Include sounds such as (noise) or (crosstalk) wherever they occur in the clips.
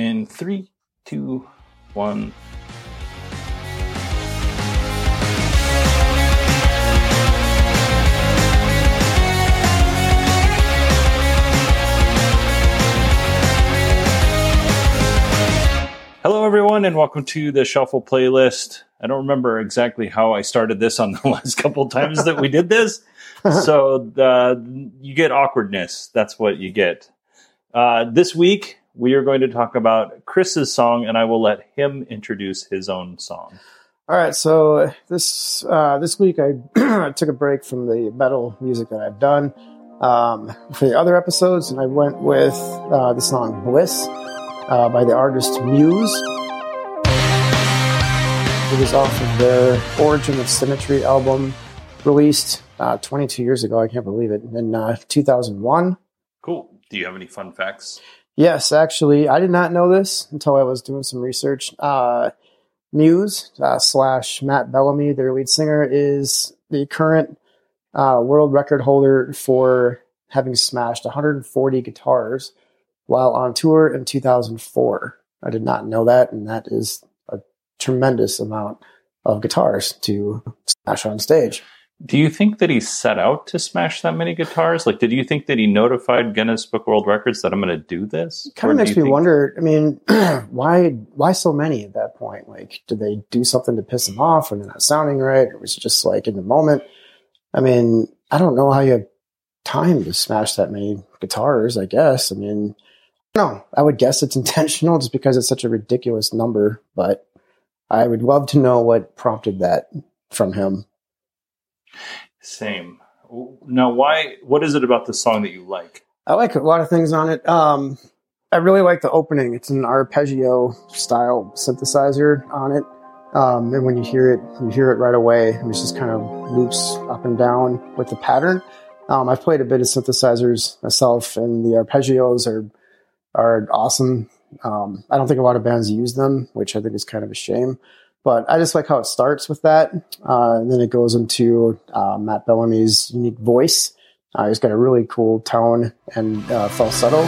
In three, two, one. Hello, everyone, and welcome to the Shuffle playlist. I don't remember exactly how I started this on the (laughs) last couple times that we did this. (laughs) so the, you get awkwardness. That's what you get. Uh, this week, we are going to talk about Chris's song, and I will let him introduce his own song. All right, so this uh, this week (clears throat) I took a break from the metal music that I've done um, for the other episodes, and I went with uh, the song "Bliss" uh, by the artist Muse. It was off of their Origin of Symmetry album, released uh, 22 years ago. I can't believe it. In uh, 2001. Cool. Do you have any fun facts? Yes, actually, I did not know this until I was doing some research. Uh, Muse uh, slash Matt Bellamy, their lead singer, is the current uh, world record holder for having smashed 140 guitars while on tour in 2004. I did not know that, and that is a tremendous amount of guitars to smash on stage. Do you think that he set out to smash that many guitars? Like, did you think that he notified Guinness Book World Records that I'm going to do this? Kind of makes me think- wonder. I mean, (clears throat) why why so many at that point? Like, did they do something to piss him off, or they're not sounding right, or was it just like in the moment? I mean, I don't know how you have time to smash that many guitars. I guess. I mean, no, I would guess it's (laughs) intentional just because it's such a ridiculous number, but I would love to know what prompted that from him. Same. Now, why? What is it about the song that you like? I like a lot of things on it. Um, I really like the opening. It's an arpeggio style synthesizer on it. Um, and when you hear it, you hear it right away. It just kind of loops up and down with the pattern. Um, I've played a bit of synthesizers myself, and the arpeggios are are awesome. Um, I don't think a lot of bands use them, which I think is kind of a shame. But I just like how it starts with that, uh, and then it goes into uh, Matt Bellamy's unique voice. Uh, he's got a really cool tone and uh, falsetto.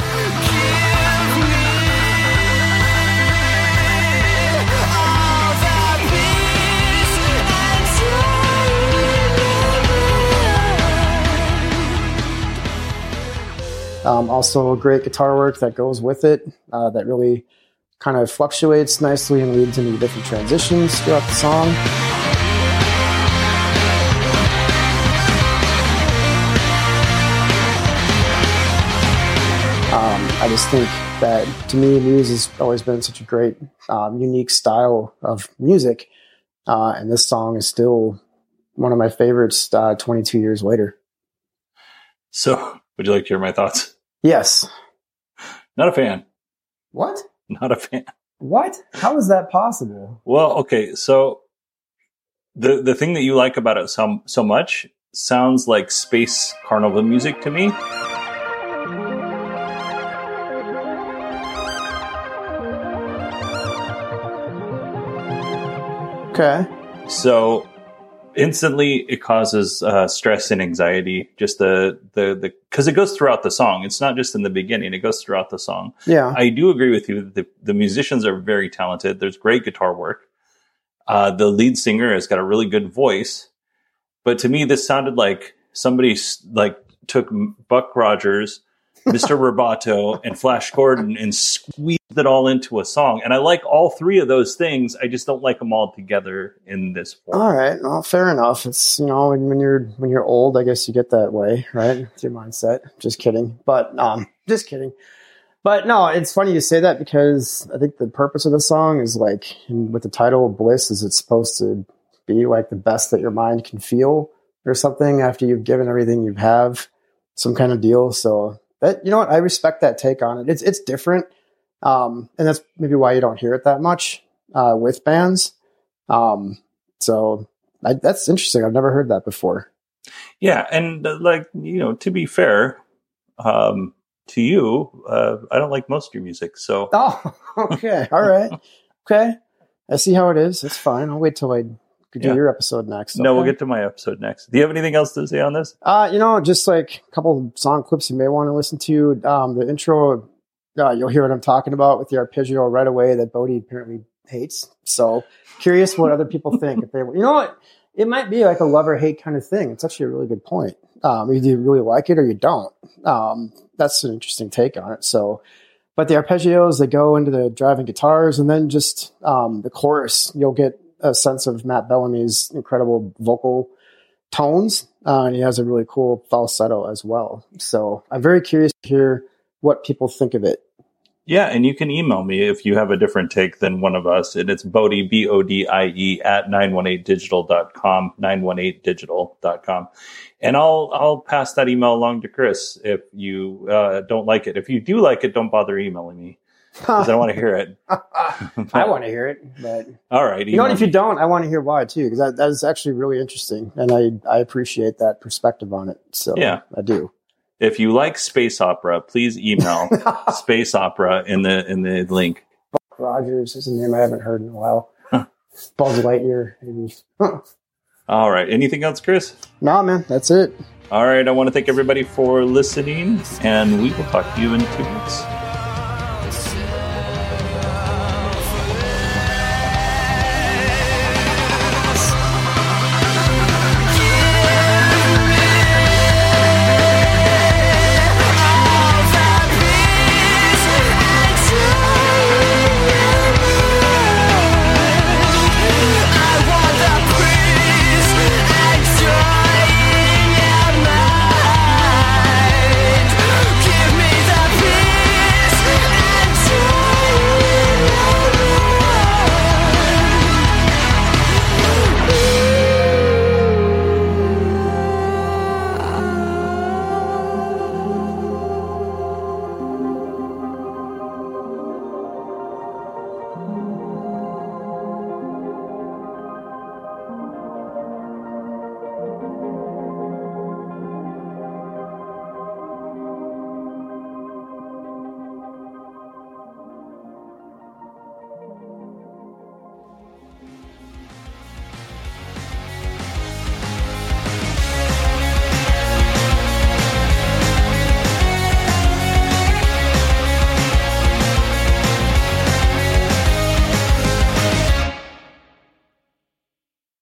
Um, also, great guitar work that goes with it uh, that really kind of fluctuates nicely and leads into different transitions throughout the song. Um, I just think that to me, Muse has always been such a great, um, unique style of music, uh, and this song is still one of my favorites. Uh, Twenty two years later. So, would you like to hear my thoughts? Yes. Not a fan. What? (laughs) Not a fan. What? How is that possible? Well, okay, so the the thing that you like about it so so much sounds like space carnival music to me. Okay. So instantly it causes uh, stress and anxiety. Just the the the because it goes throughout the song. It's not just in the beginning. It goes throughout the song. Yeah. I do agree with you the, the musicians are very talented. There's great guitar work. Uh, the lead singer has got a really good voice. But to me this sounded like somebody like took buck rogers Mr. Roboto and Flash Gordon and squeezed it all into a song. And I like all three of those things. I just don't like them all together in this form. All right. Well, fair enough. It's, you know, when, when you're, when you're old, I guess you get that way, right? It's your mindset. Just kidding. But, um, just kidding. But no, it's funny you say that because I think the purpose of the song is like, with the title Bliss, is it's supposed to be like the best that your mind can feel or something after you've given everything you have, some kind of deal. So that you know what I respect that take on it. It's it's different, um, and that's maybe why you don't hear it that much uh, with bands. Um, so I, that's interesting. I've never heard that before. Yeah, and uh, like you know, to be fair, um, to you, uh, I don't like most of your music. So oh, (laughs) okay, all right, okay. I see how it is. It's fine. I'll wait till I do yeah. your episode next. Okay? No, we'll get to my episode next. Do you have anything else to say on this? Uh, you know, just like a couple song clips you may want to listen to. Um, the intro uh, you'll hear what I'm talking about with the arpeggio right away that Bodie apparently hates. So curious what other people think. If they, you know what, it might be like a love or hate kind of thing. It's actually a really good point. Um, either you really like it or you don't. Um, that's an interesting take on it. So, but the arpeggios they go into the driving guitars, and then just um, the chorus, you'll get a sense of Matt Bellamy's incredible vocal tones, uh, and he has a really cool falsetto as well. So I'm very curious to hear what people think of it. Yeah, and you can email me if you have a different take than one of us. And it's Bodie, B O D I E, at 918digital.com, 918digital.com. And I'll I'll pass that email along to Chris if you uh, don't like it. If you do like it, don't bother emailing me because I want to hear it. (laughs) I want to hear it, but All right. you know what? If you don't, I want to hear why too, because that, that is actually really interesting, and I I appreciate that perspective on it. So Yeah. I do. If you like space opera, please email (laughs) space opera in the in the link. Rogers is a name I haven't heard in a while. Buzz Lightyear. (laughs) All right. Anything else, Chris? nah, man, that's it. All right. I want to thank everybody for listening, and we will talk to you in two weeks.